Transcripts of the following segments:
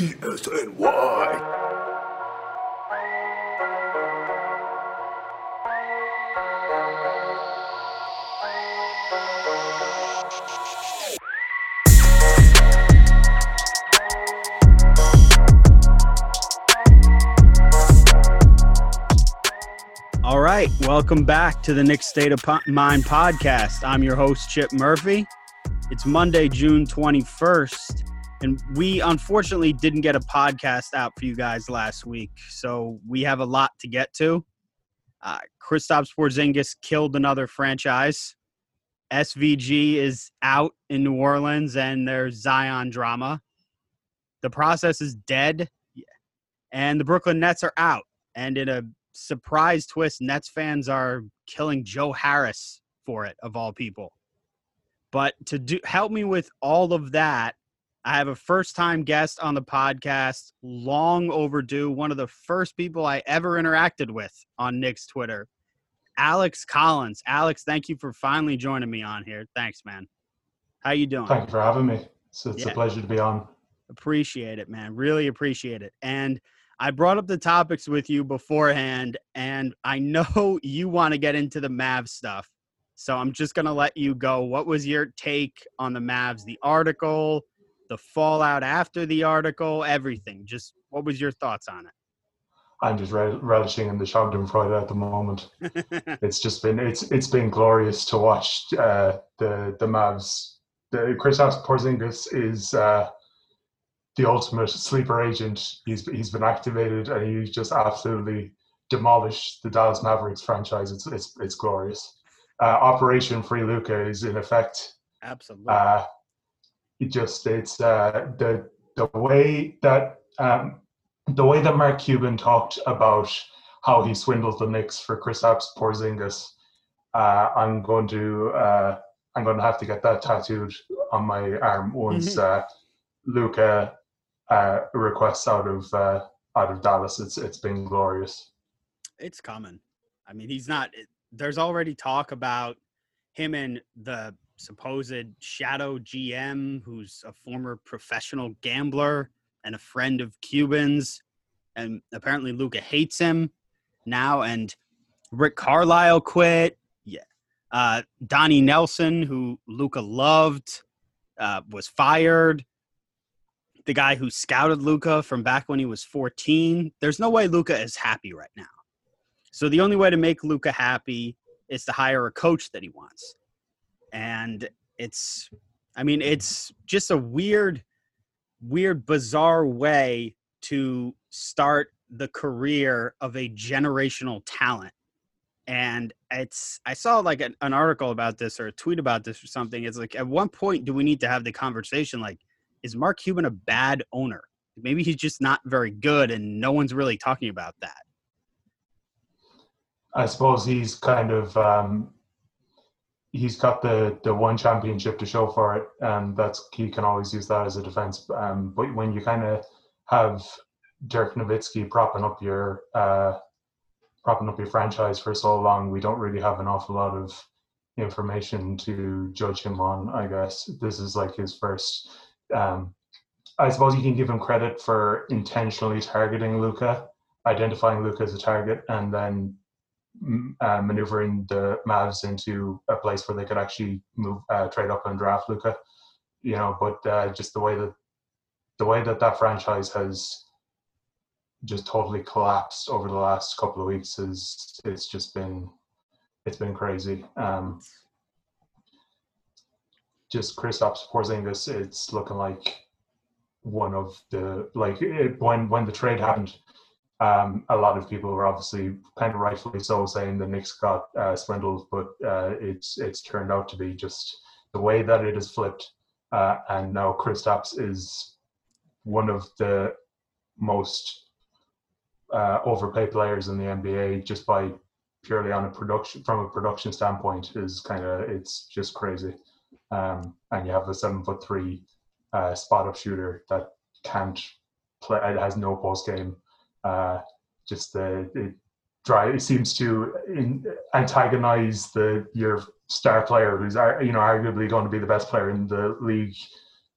ESNY. All right, welcome back to the Knicks State of Mind podcast. I'm your host, Chip Murphy. It's Monday, June 21st, and we unfortunately didn't get a podcast out for you guys last week, so we have a lot to get to. Uh, Kristaps Porzingis killed another franchise. SVG is out in New Orleans, and there's Zion drama. The process is dead, and the Brooklyn Nets are out. And in a surprise twist, Nets fans are killing Joe Harris for it, of all people. But to do help me with all of that, I have a first time guest on the podcast, long overdue, one of the first people I ever interacted with on Knicks Twitter, Alex Collins. Alex, thank you for finally joining me on here. Thanks, man. How you doing? Thank you for having me. So it's Yeah. a pleasure to be on. Appreciate it, man. Really appreciate it. And I brought up the topics with you beforehand, and I know you want to get into the Mavs stuff. So I'm just going to let you go. What was your take on the Mavs, the article, the fallout after the article, everything? Just what was your thoughts on it? I'm just rel- relishing in the Schadenfreude at the moment. It's just been it's it's been glorious to watch uh, the the Mavs. The Kristaps Porzingis is uh, the ultimate sleeper agent. He's he's been activated and he's just absolutely demolished the Dallas Mavericks franchise. It's it's it's glorious. Uh, Operation Free Luka is in effect. Absolutely. uh, it just it's uh, the the way that um, the way that Mark Cuban talked about how he swindled the Knicks for Kristaps Porzingis. Uh, I'm going to uh, I'm going to have to get that tattooed on my arm once uh, Luka uh, requests out of uh, out of Dallas. It's it's been glorious. it's coming. I mean, he's not. There's already talk about him and the supposed shadow GM, who's a former professional gambler and a friend of Cubans, and apparently Luka hates him now. And Rick Carlisle quit. Yeah, uh, Donnie Nelson, who Luka loved, uh, was fired. The guy who scouted Luka from back when he was 14. There's no way Luka is happy right now. So the only way to make Luka happy is to hire a coach that he wants. And it's I mean, it's just a weird, weird, bizarre way to start the career of a generational talent. And it's I saw like an, an article about this or a tweet about this or something. It's like at one point do we need to have the conversation like, is Mark Cuban a bad owner? Maybe he's just not very good and no one's really talking about that. I suppose he's kind of um, he's got the the one championship to show for it, and that's he can always use that as a defense. Um, but when you kind of have Dirk Nowitzki propping up your uh, propping up your franchise for so long, we don't really have an awful lot of information to judge him on. I guess this is like his first. Um, I suppose you can give him credit for intentionally targeting Luka, identifying Luka as a target, and then uh, maneuvering the Mavs into a place where they could actually move, uh, trade up and draft Luka. You know, but uh, just the way that the way that that franchise has just totally collapsed over the last couple of weeks is it's just been it's been crazy. Um, just Kristaps Porzingis, it's looking like one of the like it, when when the trade happened um, a lot of people were obviously kind of rightfully so saying the Knicks got uh, swindled, but uh, it's it's turned out to be just the way that it is flipped, uh, and now Kristaps is one of the most uh, overpaid players in the NBA just by purely on a production from a production standpoint is kind of it's just crazy, um, and you have a seven foot three uh, spot up shooter that can't play, it has no post game uh, just the it it seems to in, antagonize the your star player who's you know arguably going to be the best player in the league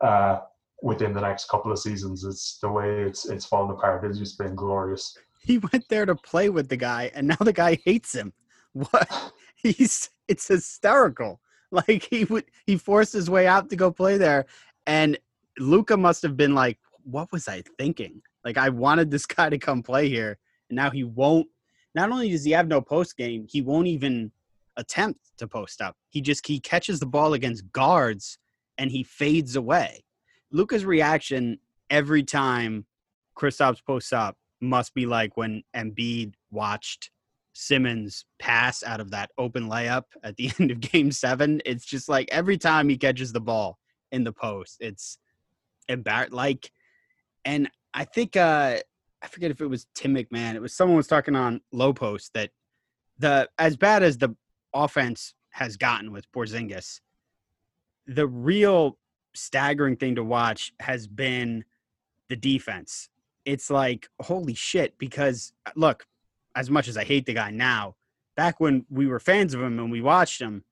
uh, within the next couple of seasons. It's the way it's it's fallen apart. It's just been glorious. He went there to play with the guy, and now the guy hates him. What? He's it's hysterical. Like he would he forced his way out to go play there, and Luka must have been like, "What was I thinking? Like I wanted this guy to come play here, and now he won't." Not only does he have no post game, he won't even attempt to post up. He just he catches the ball against guards and he fades away. Luka's reaction every time Kristaps posts up must be like when Embiid watched Simmons pass out of that open layup at the end of game seven. It's just like every time he catches the ball in the post, it's embarrassed. Like, and I think, uh, I forget if it was Tim McMahon. It was someone was talking on Lowe Post that the as bad as the offense has gotten with Porzingis, the real staggering thing to watch has been the defense. It's like, holy shit, because uh, look, as much as I hate the guy now, back when we were fans of him and we watched him,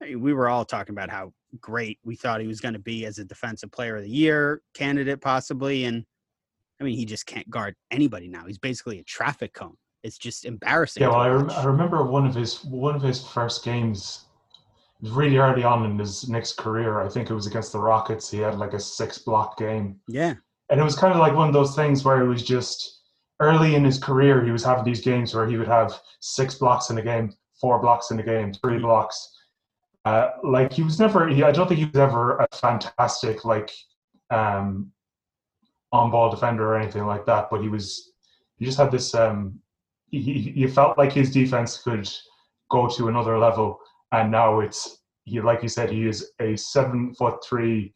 we were all talking about how great we thought he was going to be as a defensive player of the year candidate, possibly. And I mean, he just can't guard anybody now. He's basically a traffic cone. It's just embarrassing. Yeah, well, I, rem- I remember one of his one of his first games really early on in his Knicks career. I think it was against the Rockets. He had like a six block game. Yeah. And it was kind of like one of those things where it was just early in his career, he was having these games where he would have six blocks in a game, four blocks in a game, 3 mm-hmm. blocks. Uh, like he was never, he, I don't think he was ever a fantastic, like, um, on ball defender or anything like that, but he was, he just had this, um, he, he felt like his defense could go to another level and now it's he like you said he is a seven foot three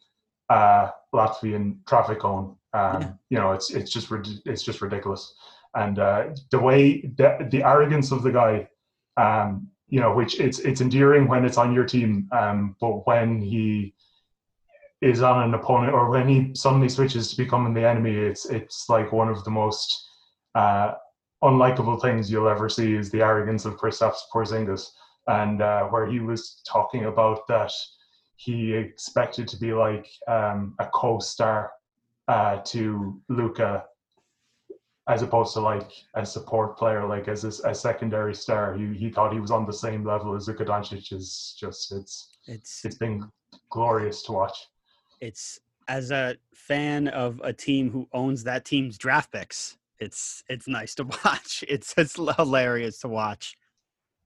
uh, Latvian traffic cone. Um, yeah. You know, it's it's just it's just ridiculous, and uh, the way the, the arrogance of the guy, um, you know, which it's it's endearing when it's on your team, um, but when he is on an opponent or when he suddenly switches to becoming the enemy, it's it's like one of the most uh, unlikable things you'll ever see is the arrogance of Kristaps Porzingis and uh, where he was talking about that he expected to be like um, a co-star uh, to Luka, as opposed to like a support player, like as a, a, secondary star. He he thought he was on the same level as Luka Doncic. Is just it's it's it's been glorious to watch. It's as a fan of a team who owns that team's draft picks. It's it's nice to watch. It's it's hilarious to watch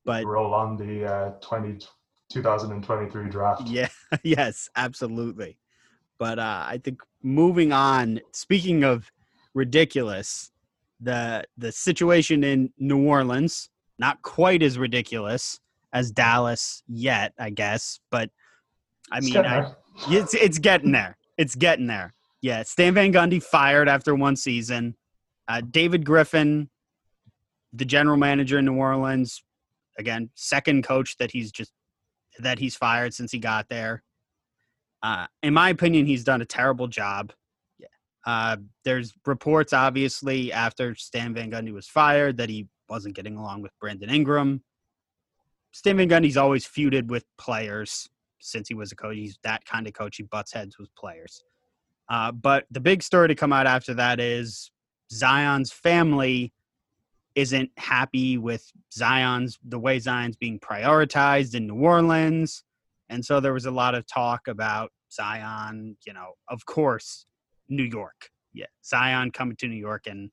but roll on the uh, 20, 2023 draft. Yeah, yes, absolutely. But uh, I think moving on. Speaking of ridiculous, the the situation in New Orleans not quite as ridiculous as Dallas yet, I guess. But I mean, I, it's, it's getting there. It's getting there. Yeah, Stan Van Gundy fired after one season. Uh, David Griffin, the general manager in New Orleans, again, second coach that he's just that he's fired since he got there. Uh, in my opinion, he's done a terrible job. Uh, there's reports, obviously, after Stan Van Gundy was fired, that he wasn't getting along with Brandon Ingram. Stan Van Gundy's always feuded with players since he was a coach. He's that kind of coach. He butts heads with players. Uh, but the big story to come out after that is Zion's family isn't happy with Zion's the way Zion's being prioritized in New Orleans. And so there was a lot of talk about Zion, you know, of course, New York. Yeah, Zion coming to New York and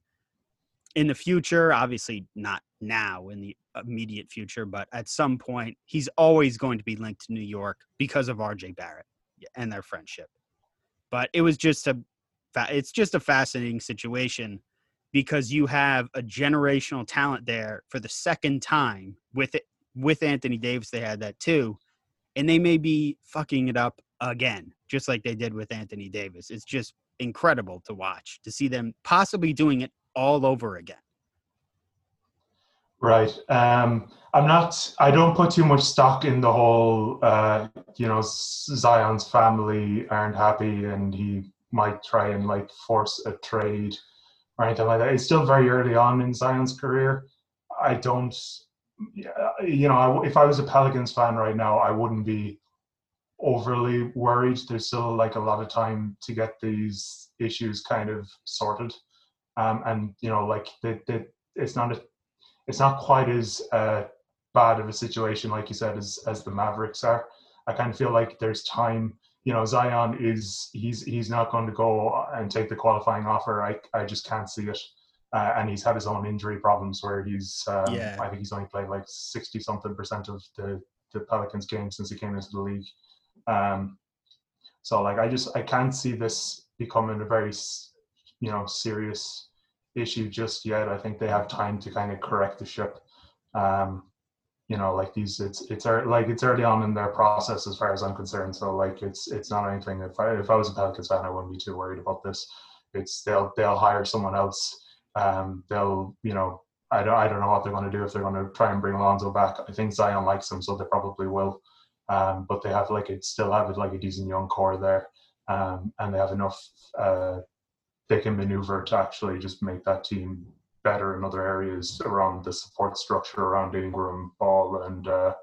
in the future, obviously not now in the immediate future, but at some point, he's always going to be linked to New York because of RJ Barrett and their friendship. But it was just a it's just a fascinating situation because you have a generational talent there for the second time with it with Anthony Davis they had that too and they may be fucking it up again just like they did with Anthony Davis it's just incredible to watch to see them possibly doing it all over again right um i'm not i don't put too much stock in the whole uh you know zion's family aren't happy and he might try and like force a trade or anything like that. It's still very early on in Zion's career. I don't, you know, if I was a Pelicans fan right now, I wouldn't be overly worried. There's still like a lot of time to get these issues kind of sorted. Um, and you know, like the, the, it's not a, it's not quite as uh, bad of a situation, like you said, as as the Mavericks are. I kind of feel like there's time. You know, Zion is he's he's not going to go and take the qualifying offer. I I just can't see it. Uh, and he's had his own injury problems where he's um, yeah. I think he's only played like sixty something percent of the the Pelicans games since he came into the league. Um, so like I just I can't see this becoming a very you know serious issue just yet. I think they have time to kind of correct the ship. Um, you know, like these, it's it's like it's early on in their process as far as I'm concerned. So like it's it's not anything. If I if I was a Pelicans fan, I wouldn't be too worried about this. It's they'll they'll hire someone else. Um, they'll you know I don't I don't know what they're going to do if they're going to try and bring Alonzo back. I think Zion likes him, so they probably will. Um, but they have like it still have like a decent young core there, um, and they have enough. Uh, they can maneuver to actually just make that team better in other areas around the support structure around Ingram, Ball, and uh,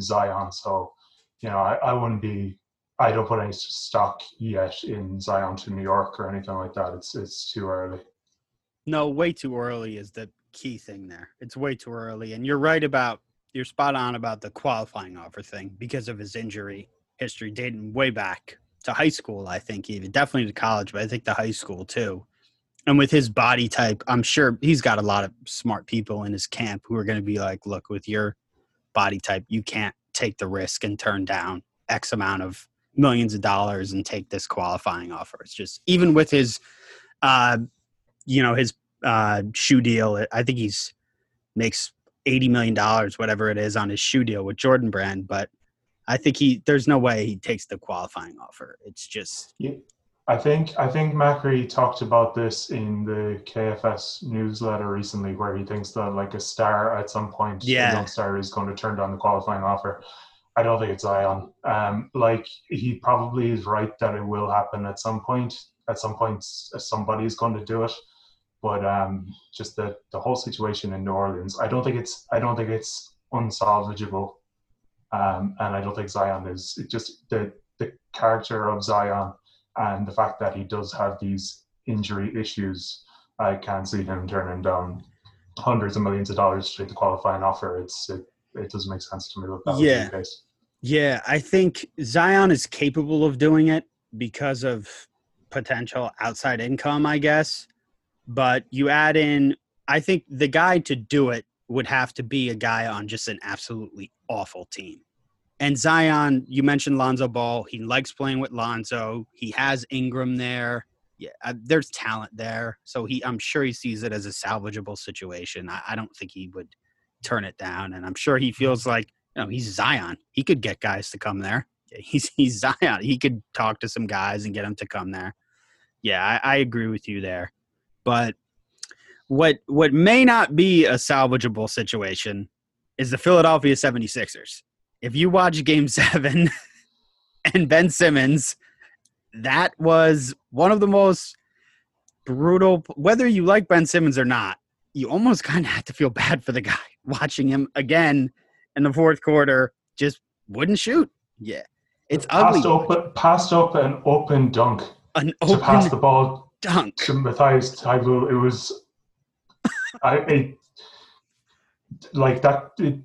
Zion. So, you know, I, I wouldn't be. I don't put any stock yet in Zion to New York or anything like that. It's it's too early. No, way too early is the key thing there. It's way too early, and you're right about you're spot on about the qualifying offer thing because of his injury history dating way back to high school. I think even definitely to college, but I think to high school too. And with his body type, I'm sure he's got a lot of smart people in his camp who are going to be like, "Look, with your body type, you can't take the risk and turn down X amount of millions of dollars and take this qualifying offer." It's just even with his, uh, you know, his uh, shoe deal. I think he's makes eighty million dollars, whatever it is, on his shoe deal with Jordan Brand. But I think he there's no way he takes the qualifying offer. It's just. Yeah. I think I think Macri talked about this in the KFS newsletter recently, where he thinks that like a star at some point, yeah. a young star is going to turn down the qualifying offer. I don't think it's Zion. Um, like he probably is right that it will happen at some point. At some point, somebody's going to do it but um, just the the whole situation in New Orleans, I don't think it's I don't think it's unsalvageable, um, and I don't think Zion is just the the character of Zion and the fact that he does have these injury issues. I can't see him turning down hundreds of millions of dollars to the qualifying offer. It's it, it doesn't make sense to me that that yeah. Yeah, I think Zion is capable of doing it because of potential outside income, I guess but you add in I think the guy to do it would have to be a guy on just an absolutely awful team. And Zion, you mentioned Lonzo Ball. He likes playing with Lonzo. He has Ingram there. Yeah, uh, there's talent there. So he, I'm sure he sees it as a salvageable situation. I, I don't think he would turn it down. And I'm sure he feels like, you know, he's Zion. He could get guys to come there. He's he's Zion. He could talk to some guys and get them to come there. Yeah, I, I agree with you there. But what what may not be a salvageable situation is the Philadelphia 76ers. If you watch game 7 and Ben Simmons, that was one of the most brutal whether you like Ben Simmons or not, you almost kind of have to feel bad for the guy watching him again in the fourth quarter just wouldn't shoot. Yeah. It's passed ugly. Up, passed up an open dunk an open to pass the ball dunk. To Matisse Thybulle, it was I it, like that. It,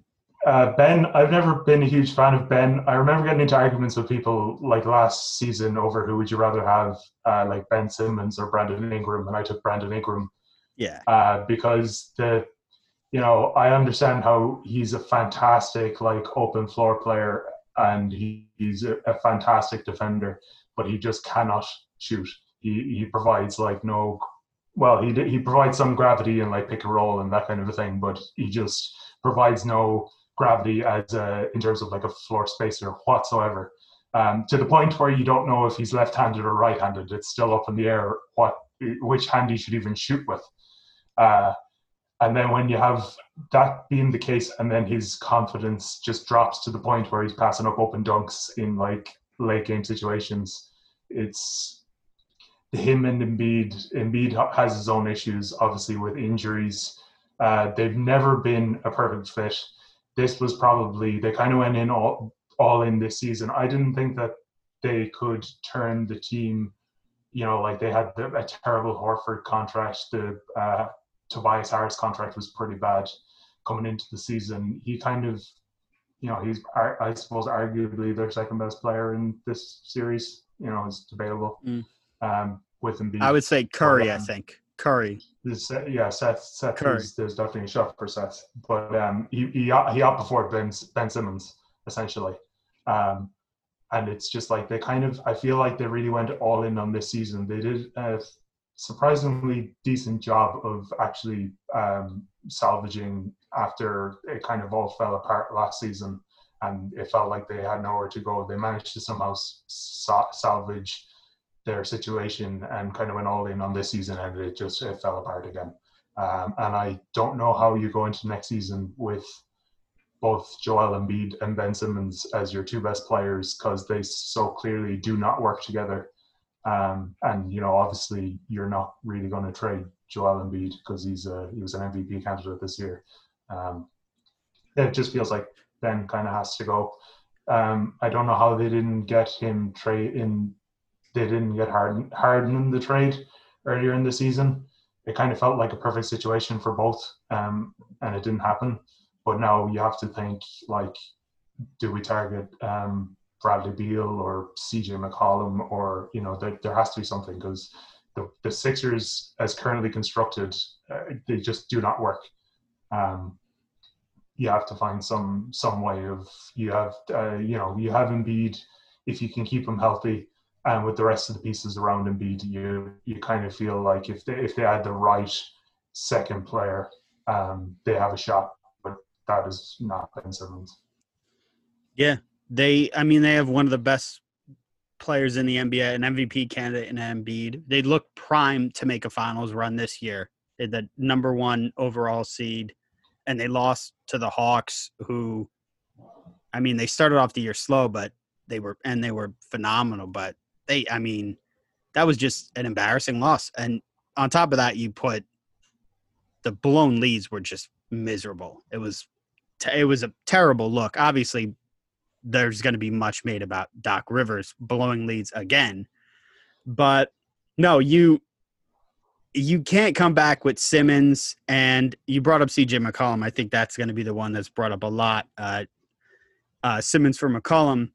uh, ben, I've never been a huge fan of Ben. I remember getting into arguments with people like last season over who would you rather have, uh, like Ben Simmons or Brandon Ingram, and I took Brandon Ingram. Yeah. Uh, because the, you know, I understand how he's a fantastic like open floor player and he, he's a, a fantastic defender, but he just cannot shoot he he provides like no well he he provides some gravity and like pick and roll and that kind of a thing but he just provides no gravity as a, in terms of like a floor spacer whatsoever. Um, to the point where you don't know if he's left-handed or right-handed. It's still up in the air what which hand he should even shoot with. Uh, and then when you have that being the case and then his confidence just drops to the point where he's passing up open dunks in like late game situations it's him and Embiid, Embiid has his own issues, obviously with injuries. Uh, they've never been a perfect fit. This was probably they kind of went in all all in this season. I didn't think that they could turn the team. You know, like they had a terrible Horford contract. The uh, Tobias Harris contract was pretty bad coming into the season. He kind of, you know, he's I suppose arguably their second best player in this series. You know, it's debatable. Mm. Um, with being, I would say Curry. I think Curry. Yeah, Seth. Seth Curry. Is, there's definitely a shot for Seth, but um, he he he outperformed Ben Ben Simmons essentially. Um, and it's just like they kind of, I feel like they really went all in on this season. They did a surprisingly decent job of actually um, salvaging after it kind of all fell apart last season and it felt like they had nowhere to go. They managed to somehow salvage their situation and kind of went all in on this season and it just it fell apart again. Um, and I don't know how you go into next season with both Joel Embiid and Ben Simmons as your two best players because they so clearly do not work together. Um, and you know, obviously, you're not really going to trade Joel Embiid because he's a he was an MVP candidate this year. Um, it just feels like Ben kind of has to go. Um, I don't know how they didn't get him trade in. They didn't get Harden Harden in the trade earlier in the season. It kind of felt like a perfect situation for both, um, and it didn't happen. But now you have to think like, do we target um, Bradley Beal or CJ McCollum or you know there, there has to be something because the, the Sixers as currently constructed uh, they just do not work. Um, you have to find some some way of you have uh, you know you have Embiid if you can keep him healthy and with the rest of the pieces around Embiid you you kind of feel like if they if they had the right second player um, they have a shot But that is not Ben Simmons. Yeah, they. I mean, they have one of the best players in the NBA, an MVP candidate in Embiid. They look prime to make a finals run this year. They're the number one overall seed, and they lost to the Hawks, who, I mean, they started off the year slow, but they were and they were phenomenal. But they, I mean, that was just an embarrassing loss. And on top of that, you put the blown leads were just miserable. It was it was a terrible look. Obviously, there's going to be much made about Doc Rivers blowing leads again, but no, you you can't come back with Simmons and you brought up CJ McCollum. I think that's going to be the one that's brought up a lot. Uh, uh, Simmons for McCollum.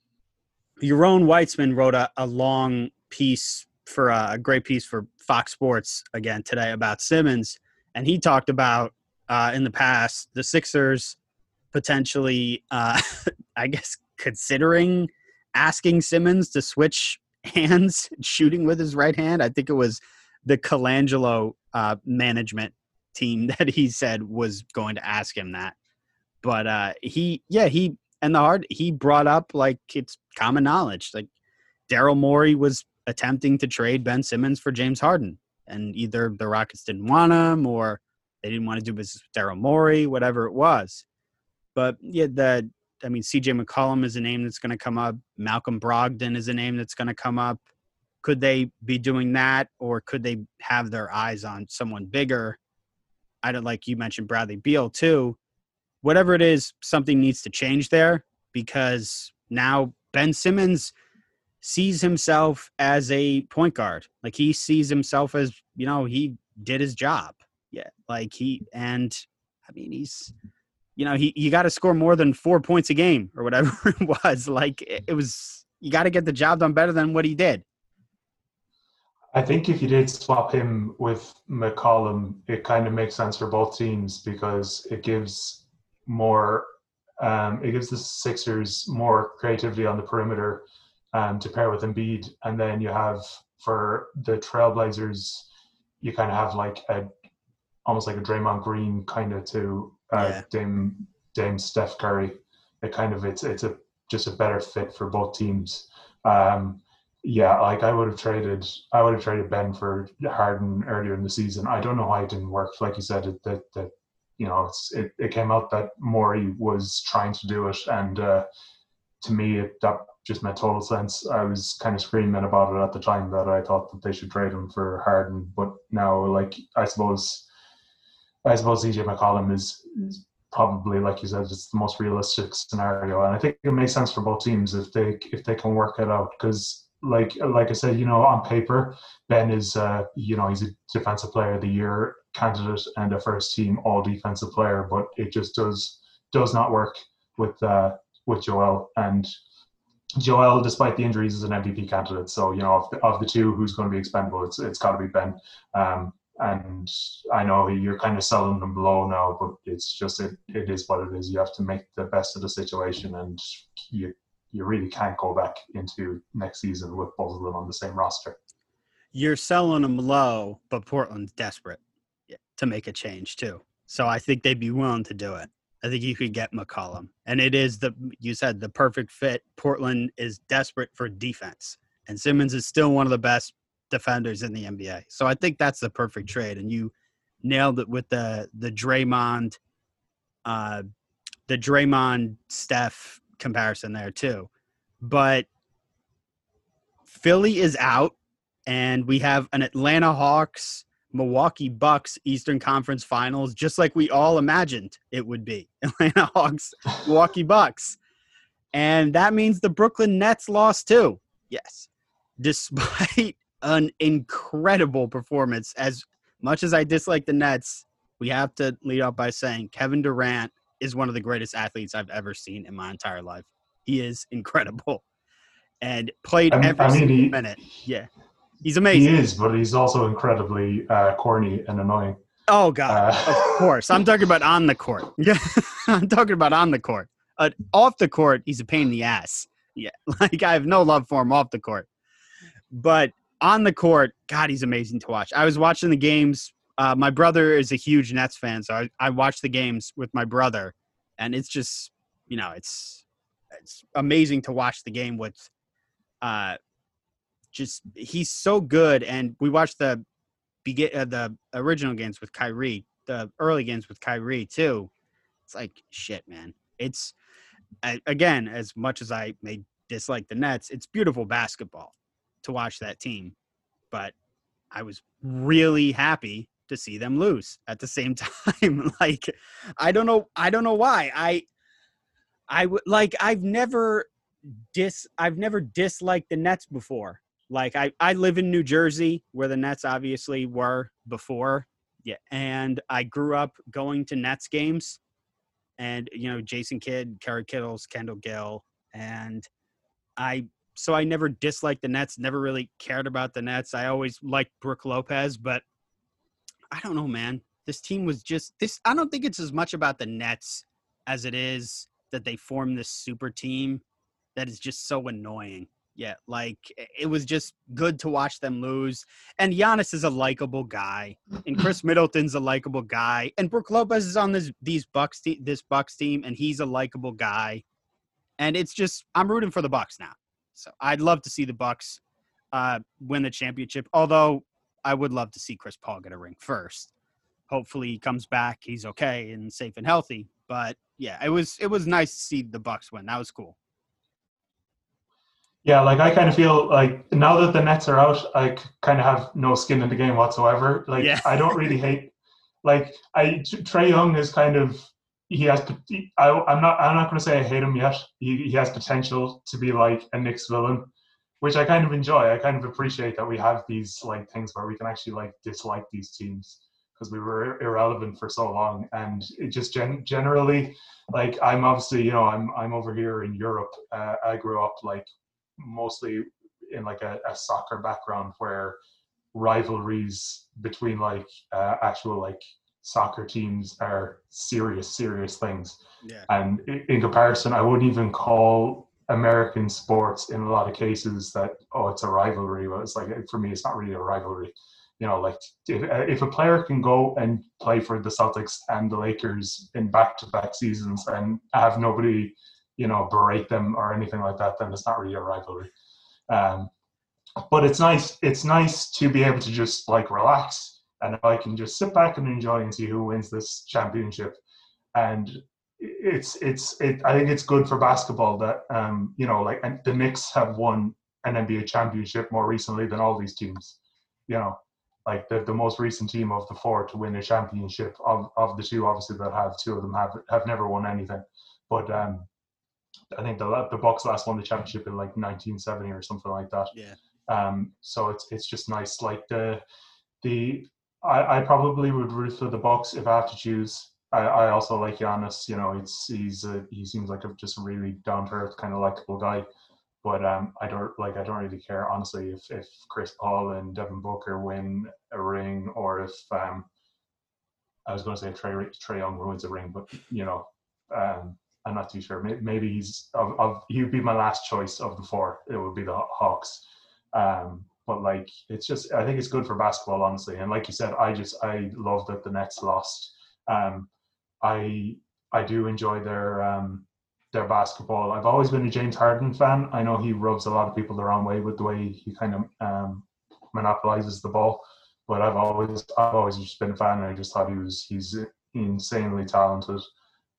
Yaron Weitzman wrote a, a long piece for a, a great piece for Fox Sports again today about Simmons, and he talked about uh, in the past the Sixers potentially, uh, I guess, considering asking Simmons to switch hands, shooting with his right hand. I think it was the Colangelo uh, management team that he said was going to ask him that. But uh, he, yeah, he and the hard he brought up like it's common knowledge. Like Daryl Morey was attempting to trade Ben Simmons for James Harden, and either the Rockets didn't want him or they didn't want to do business with Daryl Morey, whatever it was. But yeah, the I mean, CJ McCollum is a name that's going to come up. Malcolm Brogdon is a name that's going to come up. Could they be doing that, or could they have their eyes on someone bigger? I don't like you mentioned Bradley Beal too. Whatever it is, something needs to change there because now Ben Simmons sees himself as a point guard. Like he sees himself as, you know, he did his job. Yeah. Like he, and I mean, he's, you know, he you got to score more than four points a game or whatever it was. Like it was, you got to get the job done better than what he did. I think if you did swap him with McCollum, it kind of makes sense for both teams because it gives more, um, it gives the Sixers more creativity on the perimeter um, to pair with Embiid, and then you have for the Trailblazers, you kind of have like a almost like a Draymond Green kind of to uh, yeah. Dame Dame Steph Curry. It kind of it's it's a just a better fit for both teams. Um, yeah, like I would have traded I would have traded Ben for Harden earlier in the season. I don't know why it didn't work. Like you said, it, that that you know it, it came out that Morey was trying to do it, and uh, to me it, that just made total sense. I was kind of screaming about it at the time that I thought that they should trade him for Harden, but now like I suppose I suppose CJ McCollum is, is probably, like you said, it's the most realistic scenario, and I think it makes sense for both teams if they if they can work it out. Because, like like I said, you know, on paper, Ben is uh, you know he's a defensive player of the year candidate and a first team all defensive player, but it just does does not work with uh, with Joel and. Joel, despite the injuries, is an MVP candidate. So you know, of the, of the two, who's going to be expendable? It's it's got to be Ben. Um, and I know you're kind of selling them low now, but it's just it, it is what it is. You have to make the best of the situation, and you you really can't go back into next season with both of them on the same roster. You're selling them low, but Portland's desperate to make a change too. So I think they'd be willing to do it. I think you could get McCollum, and it is the you said the perfect fit. Portland is desperate for defense, and Simmons is still one of the best defenders in the NBA. So I think that's the perfect trade, and you nailed it with the the Draymond, uh, the Draymond Steph comparison there too. But Philly is out, and we have an Atlanta Hawks. Milwaukee Bucks Eastern Conference Finals, just like we all imagined it would be. Atlanta Hawks, Milwaukee Bucks. And that means the Brooklyn Nets lost too. Yes. Despite an incredible performance. As much as I dislike the Nets, we have to lead off by saying Kevin Durant is one of the greatest athletes I've ever seen in my entire life. He is incredible and played I, every I mean, single he, minute. Yeah, he's amazing. He is, but he's also incredibly uh, corny and annoying. Oh God, uh, of course. I'm talking about on the court. Yeah, I'm talking about on the court. Uh, off the court, he's a pain in the ass. Yeah, like I have no love for him off the court. But on the court, God, he's amazing to watch. I was watching the games. Uh, my brother is a huge Nets fan, so I, I watch the games with my brother, and it's just you know it's it's amazing to watch the game with. Uh, just he's so good, and we watched the begin uh, the original games with Kyrie, the early games with Kyrie too. It's like shit, man. It's again as much as I may dislike the Nets, it's beautiful basketball to watch that team, but I was really happy to see them lose at the same time. like I don't know I don't know why. I I would like I've never dis I've never disliked the Nets before. Like I I live in New Jersey where the Nets obviously were before. Yeah, and I grew up going to Nets games and you know Jason Kidd, Kerry Kittles, Kendall Gill and I so I never disliked the Nets, never really cared about the Nets. I always liked Brook Lopez, but I don't know, man. This team was just this. I don't think it's as much about the Nets as it is that they formed this super team that is just so annoying. Yeah, like it was just good to watch them lose. And Giannis is a likable guy, and Khris Middleton's a likable guy, and Brook Lopez is on this these Bucks te- this Bucks team, and he's a likable guy. And it's just I'm rooting for the Bucks now. So I'd love to see the Bucks uh, win the championship. Although I would love to see Chris Paul get a ring first. Hopefully he comes back, he's okay and safe and healthy. But yeah, it was it was nice to see the Bucks win. That was cool. Yeah, like I kind of feel like now that the Nets are out, I kind of have no skin in the game whatsoever. Like yeah. I don't really hate. Like I Trae Young is kind of he has. I, I'm not. I'm not going to say I hate him yet. He, he has potential to be like a Knicks villain, which I kind of enjoy. I kind of appreciate that we have these like things where we can actually like dislike these teams because we were irrelevant for so long. And it just gen- generally, like I'm obviously, you know, I'm I'm over here in Europe. Uh, I grew up like mostly in like a, a soccer background where rivalries between like uh, actual like soccer teams are serious, serious things. Yeah. And in comparison, I wouldn't even call American sports in a lot of cases that oh, it's a rivalry. But it's like for me, it's not really a rivalry. You know, like if, if a player can go and play for the Celtics and the Lakers in back-to-back seasons and have nobody, you know, berate them or anything like that, then it's not really a rivalry. Um, but it's nice. It's nice to be able to just like relax and I can just sit back and enjoy and see who wins this championship. And it's it's it. I think it's good for basketball that um you know like and the Knicks have won an NBA championship more recently than all these teams. You know, like the, the most recent team of the four to win a championship of, of the two obviously that have two of them have have never won anything but um i think the the bucks last won the championship in like 1970 or something like that Yeah. um so it's it's just nice like the the i i probably would root for the bucks if i have to choose i i also like Giannis. you know it's he's a, he seems like a just really down to earth kind of likable guy but um, I don't like. I don't really care honestly if, if Chris Paul and Devin Booker win a ring, or if um, I was going to say Trey Trae Young wins a ring, but you know, um, I'm not too sure. Maybe, he's of, of he would be my last choice of the four. It would be the Hawks. Um, but like, it's just I think it's good for basketball, honestly. And like you said, I just I love that the Nets lost. Um, I I do enjoy their um, their basketball. I've always been a James Harden fan. I know he rubs a lot of people the wrong way with the way he kind of um, monopolizes the ball, but I've always I've always just been a fan. I just thought he was he's insanely talented,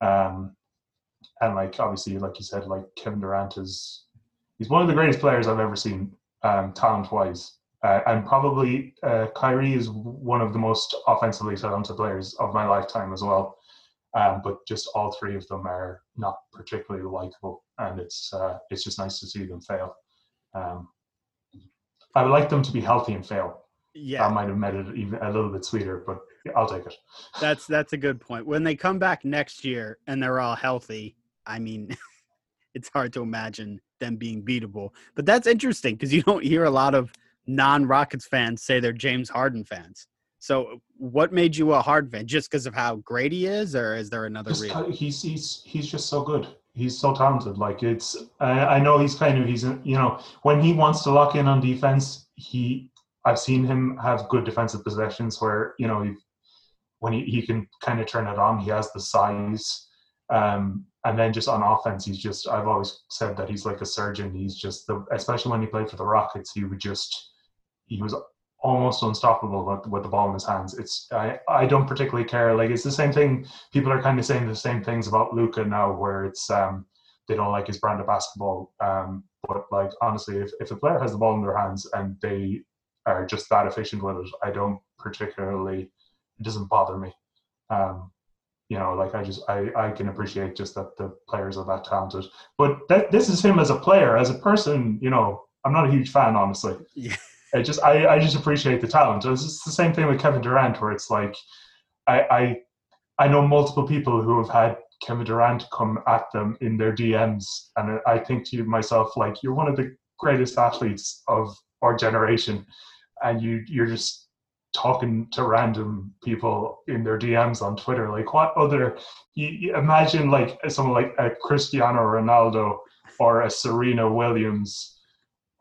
um, and like obviously, like you said, like Kevin Durant is he's one of the greatest players I've ever seen, um, talent wise. Uh, and probably uh, Kyrie is one of the most offensively talented players of my lifetime as well. Um, but just all three of them are not particularly likable, and it's uh, it's just nice to see them fail. Um, I would like them to be healthy and fail. Yeah, that might have made it even a little bit sweeter, but I'll take it. That's that's a good point. When they come back next year and they're all healthy, I mean, it's hard to imagine them being beatable. But that's interesting because you don't hear a lot of non-Rockets fans say they're James Harden fans. So, what made you a Harden fan? Just because of how great he is, or is there another just, reason? He's he's he's just so good. He's so talented. Like it's, I, I know he's kind of he's you know when he wants to lock in on defense, he I've seen him have good defensive possessions where you know when he, he can kind of turn it on. He has the size. Um, and then just on offense, he's just I've always said that he's like a surgeon. He's just the especially when he played for the Rockets, he would just he was almost unstoppable with, the ball in his hands. It's I, I don't particularly care. Like it's the same thing. People are kind of saying the same things about Luka now, where it's um they don't like his brand of basketball. Um, but like honestly, if if a player has the ball in their hands and they are just that efficient with it, I don't particularly. It doesn't bother me. Um, you know, like I just I I can appreciate just that the players are that talented. But that this is him as a player, as a person. You know, I'm not a huge fan, honestly. Yeah. I just I, I just appreciate the talent. It's the same thing with Kevin Durant, where it's like I I I know multiple people who have had Kevin Durant come at them in their DMs, and I think to myself like you're one of the greatest athletes of our generation, and you you're just talking to random people in their DMs on Twitter. Like what other you, you imagine like someone like a Cristiano Ronaldo or a Serena Williams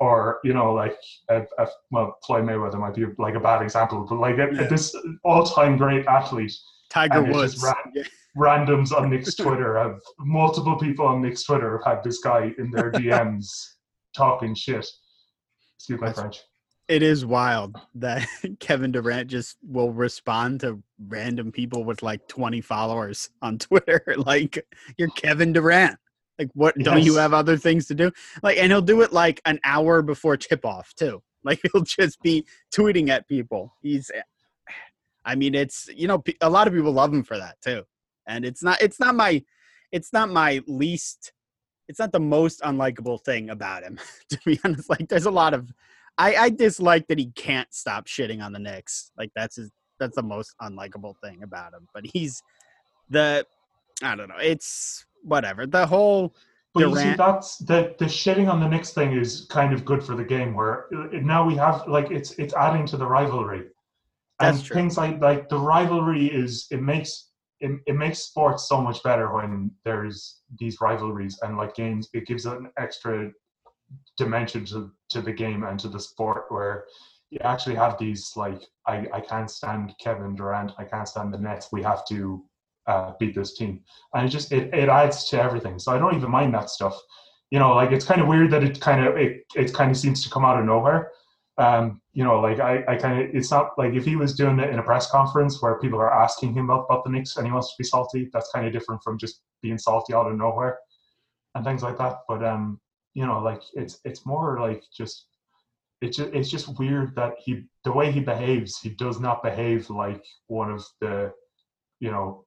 or you know like a, a, well Floyd Mayweather might be like a bad example, but like a, Yeah. this all-time great athlete. Tiger and Woods. just ra- Randoms on Knicks Twitter have multiple people on Knicks Twitter have had this guy in their DMs talking shit. Excuse my That's- French. it is wild that Kevin Durant just will respond to random people with like 20 followers on Twitter. Like, you're Kevin Durant. Like, what? Don't you have other things to do? Like, and he'll do it like an hour before tip off, too. Like, he'll just be tweeting at people. He's, eh, I mean, it's, you know, a lot of people love him for that, too. And it's not, it's not my, it's not my least, it's not the most unlikable thing about him, to be honest. Like, there's a lot of, I, I dislike that he can't stop shitting on the Knicks. Like that's his that's the most unlikable thing about him. But he's the I don't know. It's whatever. The whole But you see, that's the the shitting on the Knicks thing is kind of good for the game. Where uh, now we have like it's it's adding to the rivalry, and That's true. things like like the rivalry is it makes it, it makes sports so much better when there's these rivalries and like games. It gives an extra dimension to to the game and to the sport where you actually have these like I I can't stand Kevin Durant. I can't stand the Nets. We have to uh, beat this team. And it just it, it adds to everything. So i don't even mind that stuff. You know like it's kind of weird that it kind of it, it kind of seems to come out of nowhere. Um you know like i i kind of it's not like if he was doing it in a press conference where people are asking him about, about the Knicks and he wants to be salty that's kind of different from just being salty out of nowhere and things like that. But um you know like it's it's more like just it's just, it's just weird that he the way he behaves, he does not behave like one of the, you know,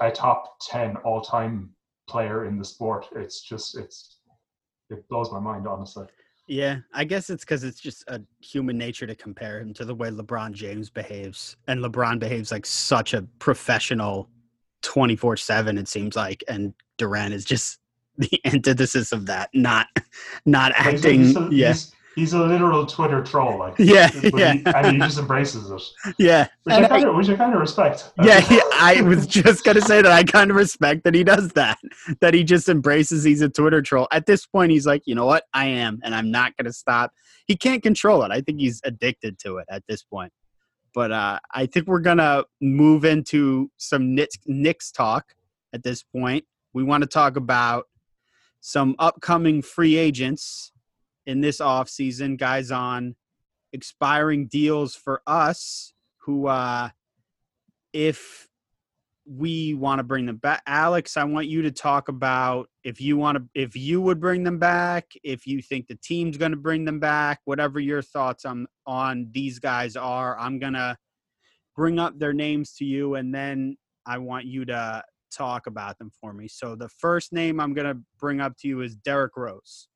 a top ten all time player in the sport. It's just it's it blows my mind honestly. Yeah, I guess it's because it's just a human nature to compare him to the way LeBron James behaves, and LeBron behaves like such a professional, twenty four seven. It seems like, and Durant is just the antithesis of that. Not, not acting. He's a, yeah, he's, he's a literal Twitter troll, like yeah, yeah, he, and he just embraces it, yeah. which I, kind of, which I kind of respect. yeah, I was just gonna say that I kind of respect that he does that. That he just embraces he's a Twitter troll. At this point, he's like, you know what, I am, and I'm not gonna stop. He can't control it. I think he's addicted to it at this point. But uh, I think we're gonna move into some Knicks, Knicks talk at this point. We want to talk about some upcoming free agents in this offseason, guys on expiring deals for us who uh if we want to bring them back alex i want you to talk about if you want to if you would bring them back if you think the team's going to bring them back whatever your thoughts on on these guys are i'm going to bring up their names to you and then i want you to talk about them for me. So the first name i'm going to bring up to you is derrick rose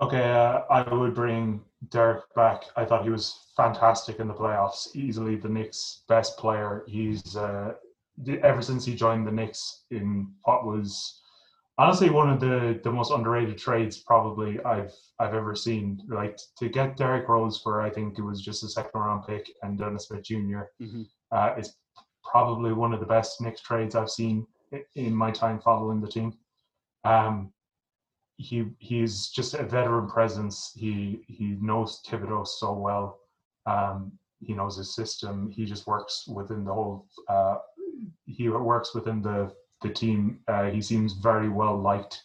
Okay, uh, I would bring Derrick back. I thought he was fantastic in the playoffs. Easily the Knicks' best player. He's uh, ever since he joined the Knicks in what was honestly one of the, the most underrated trades probably I've I've ever seen. Like to get Derrick Rose for I think it was just a second round pick and Dennis Smith Jr. Mhm. Uh, is probably one of the best Knicks trades I've seen in my time following the team. Um, he he's just a veteran presence. He he knows Thibodeau so well. Um, he knows his system. He just works within the whole. Uh, he works within the the team. Uh, he seems very well liked.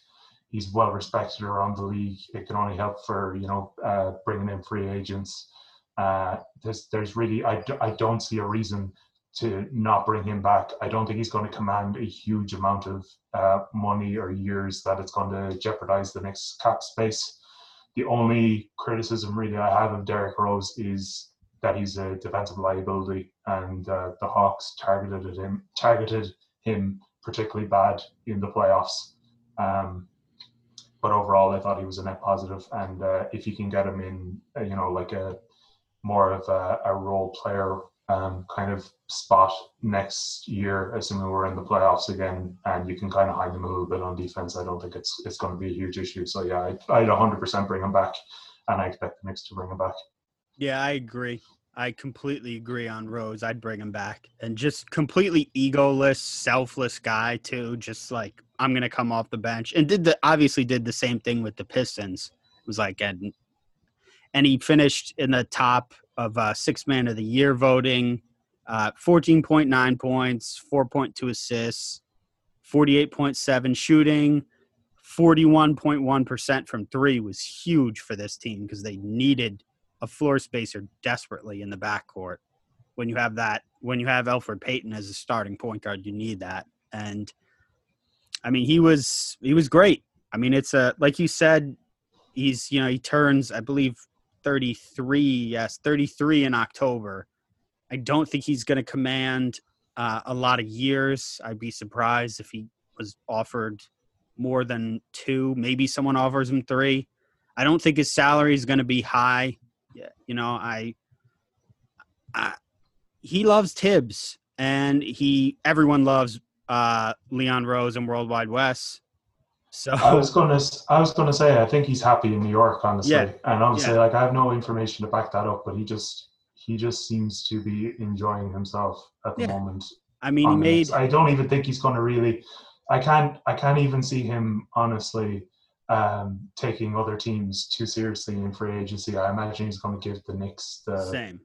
He's well respected around the league. It can only help for you know uh, bringing in free agents. Uh, there's there's really I, d- I don't see a reason to not bring him back. I don't think he's going to command a huge amount of uh, money or years that it's going to jeopardize the next cap space. The only criticism really I have of Derrick Rose is that he's a defensive liability, and uh, the Hawks targeted him targeted him particularly bad in the playoffs. Um, but overall, I thought he was a net positive, and uh, if you can get him in, uh, you know, like a more of a, a role player um, kind of spot next year, assuming we're in the playoffs again, and you can kind of hide them a little bit on defense. I don't think it's it's going to be a huge issue. So yeah, I'd, I'd 100% bring him back, and I expect the Knicks to bring him back. Yeah, I agree. I completely agree on Rose. I'd bring him back. And just completely egoless, selfless guy too. Just like I'm gonna come off the bench. And did the obviously did the same thing with the Pistons. It was like and and he finished in the top of uh, six man of the year voting, uh, 14.9 points, 4.2 assists, 48.7 shooting, 41.1% from three was huge for this team because they needed a floor spacer desperately in the backcourt. When you have that, when you have Elfrid Payton as a starting point guard, you need that. And I mean, he was he was great. I mean, it's a like you said, he's you know he turns I believe 33. Yes, 33 in October. I don't think he's going to command uh, a lot of years. I'd be surprised if he was offered more than two. Maybe someone offers him three. I don't think his salary is going to be high. You know, I, I, he loves Thibs, and he everyone loves uh, Leon Rose and Worldwide Wes. So I was gonna, I was gonna say, I think he's happy in New York, honestly. Yeah. And obviously, Yeah. like I have no information to back that up, but he just, he just seems to be enjoying himself at the Yeah. moment. I mean, he made I don't even think he's gonna really. I can't, I can't even see him honestly um, taking other teams too seriously in free agency. I imagine he's going to give the Knicks the same.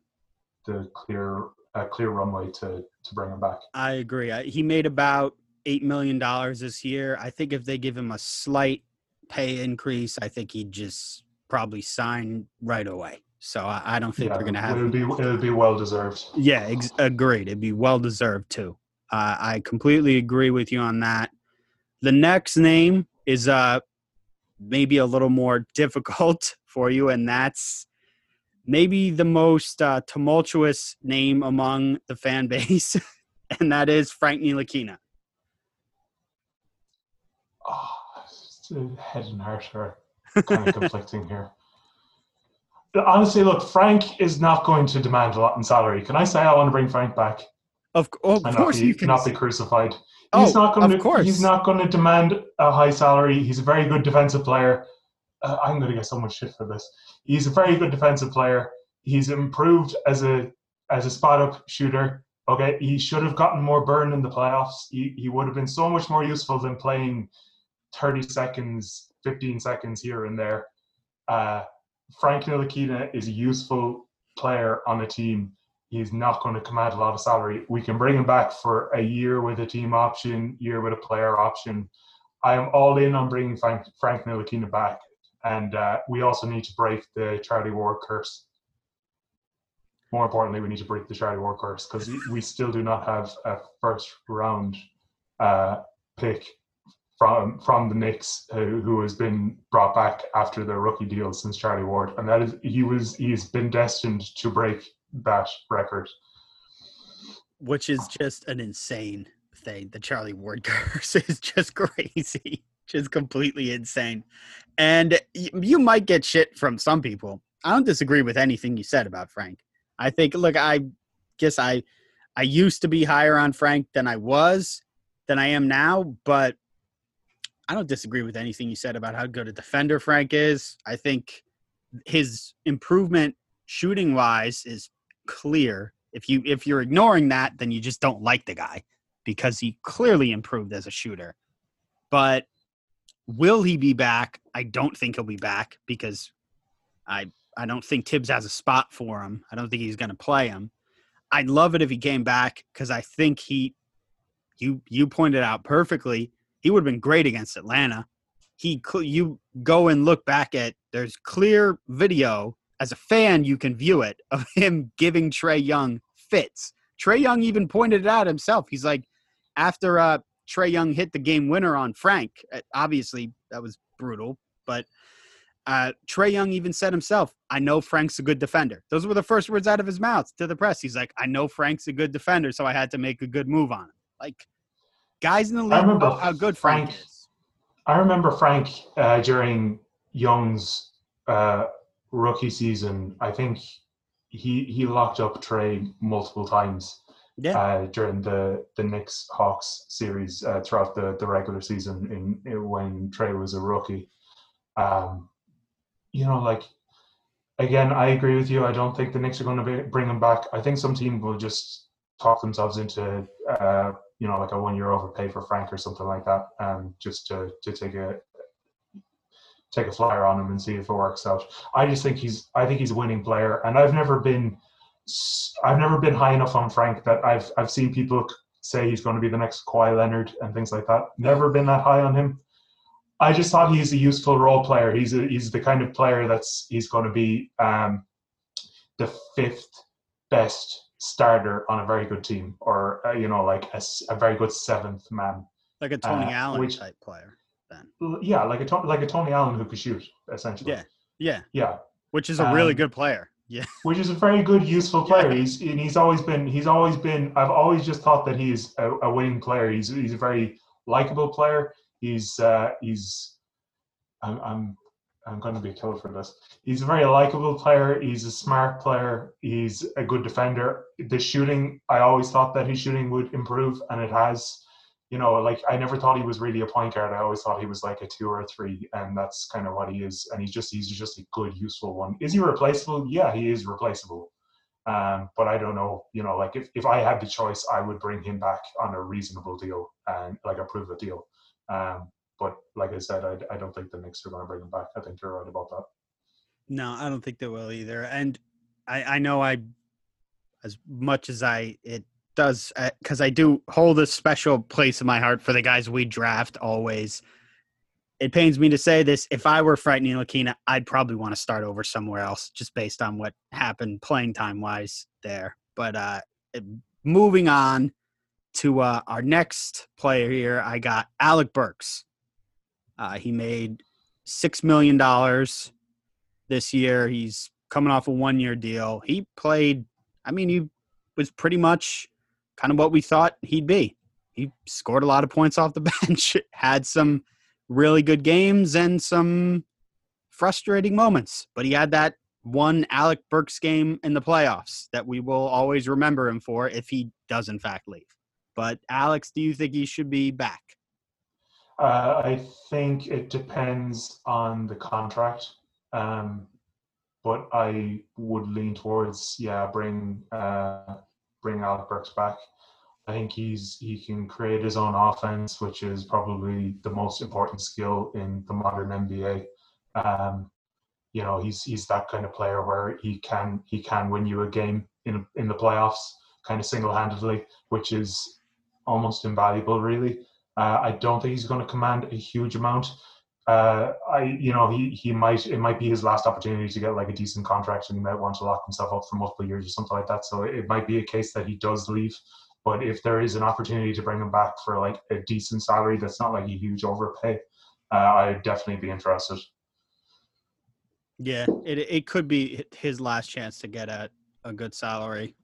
the clear, a clear runway to to bring him back. I agree. I, he made about eight million dollars this year. I think if they give him a slight pay increase, I think he'd just probably sign right away. So I, I don't think Yeah, they're going to have it would be, it would be well deserved. Yeah, ex- agreed. It'd be well deserved too. Uh, I completely agree with you on that. The next name is uh maybe a little more difficult for you, and that's maybe the most uh, tumultuous name among the fan base, and that is Frank Ntilikina. Oh, head and heart are kind of conflicting here. Honestly, look, Frank is not going to demand a lot in salary. Can I say I want to bring Frank back? Of, of course, be, you can not be crucified. Oh, He's not going of to. course. He's not going to demand a high salary. He's a very good defensive player. Uh, I'm going to get so much shit for this. He's a very good defensive player. He's improved as a as a spot up shooter. Okay, he should have gotten more burn in the playoffs. He he would have been so much more useful than playing 30 seconds, 15 seconds here and there. Uh, Frank Ntilikina is a useful player on a team. He's not going to command a lot of salary. We can bring him back for a year with a team option, year with a player option. I am all in on bringing Frank, Frank Ntilikina back, and uh, we also need to break the Charlie Ward curse. More importantly, we need to break the Charlie Ward curse because we still do not have a first round uh, pick from from the Knicks, who, who has been brought back after the rookie deal since Charlie Ward, and that is he was he's been destined to break that record. which is just an insane thing. The Charlie Ward curse is just crazy, just completely insane. And you might get shit from some people. I don't disagree with anything you said about Frank. I think, look, I guess I, I used to be higher on Frank than I was, than I am now, but I don't disagree with anything you said about how good a defender Frank is. I think his improvement shooting wise is clear. If you if you're ignoring that, then you just don't like the guy because he clearly improved as a shooter. But will he be back? I don't think he'll be back because I I don't think Thibs has a spot for him. I don't think he's going to play him. I'd love it if he came back because I think he you you pointed out perfectly. He would have been great against Atlanta. He you go and look back at there's clear video as a fan you can view it of him giving Trae Young fits. Trae Young even pointed it out himself. He's like after uh Trae Young hit the game winner on Frank. uh, Obviously that was brutal, but uh, Trae Young even said himself, I know Frank's a good defender. Those were the first words out of his mouth to the press. He's like, I know Frank's a good defender, so I had to make a good move on him. Like, guys in the league I remember know how good Frank, Frank- is. I remember Frank uh, during Young's uh, rookie season. I think he he locked up Trae multiple times Yeah. uh, during the the Knicks Hawks series uh, throughout the, the regular season in, in when Trae was a rookie. Um, you know, like again, I agree with you. I don't think the Knicks are going to be, bring him back. I think some team will just talk themselves into uh, you know like a one year overpay for Frank or something like that, um, just to to take a take a flyer on him and see if it works out. I just think he's I think he's a winning player, and I've never been I've never been high enough on Frank that I've I've seen people say he's going to be the next Kawhi Leonard and things like that. Never been that high on him. I just thought he's a useful role player. He's a, he's the kind of player that's he's going to be um, the fifth best starter on a very good team, or uh, you know like a very good seventh man. Like a Tony uh, Allen which- type player. Then. Yeah, like a like a Tony Allen who could shoot essentially. Yeah. Yeah. yeah. Which is a really Um, good player. Yeah. which is a very good, useful player. Yeah. He's and he's always been he's always been. I've always just thought that he's a, a winning player. He's he's a very likable player. He's uh, he's I'm I'm I'm going to be killed for this. He's a very likable player. He's a smart player. He's a good defender. The shooting, I always thought that his shooting would improve, and it has. You know, like I never thought he was really a point guard. I always thought he was like a two or a three, and that's kind of what he is. And he's just he's just a good, useful one. Is he replaceable? Yeah, he is replaceable. Um, but I don't know. You know, like if, if I had the choice, I would bring him back on a reasonable deal and like a prove it deal. Um, but like I said, I, I don't think the Knicks are going to bring him back. I think you're right about that. No, I don't think they will either. And I, I know I, as much as I, it does, because I do hold a special place in my heart for the guys we draft always. It pains me to say this. If I were Frank Ntilikina, I'd probably want to start over somewhere else, just based on what happened playing time wise there. But uh, moving on to uh, our next player here, I got Alec Burks. Uh, he made six million dollars this year. He's coming off a one year deal. He played, I mean, he was pretty much kind of what we thought he'd be. He scored a lot of points off the bench, had some really good games and some frustrating moments, but he had that one Alec Burks game in the playoffs that we will always remember him for if he does in fact leave. But Alex, do you think he should be back? Uh, I think it depends on the contract, um, but I would lean towards yeah, bring uh, bring Alec Burks back. I think he's he can create his own offense, which is probably the most important skill in the modern NBA. Um, you know, he's he's that kind of player where he can he can win you a game in in the playoffs, kind of single handedly, which is almost invaluable, really. Uh, I don't think he's going to command a huge amount. Uh, I, you know, he he might it might be his last opportunity to get like a decent contract, and he might want to lock himself up for multiple years or something like that. So it might be a case that he does leave. But if there is an opportunity to bring him back for like a decent salary, that's not like a huge overpay, uh, I'd definitely be interested. Yeah, it it could be his last chance to get a, a good salary.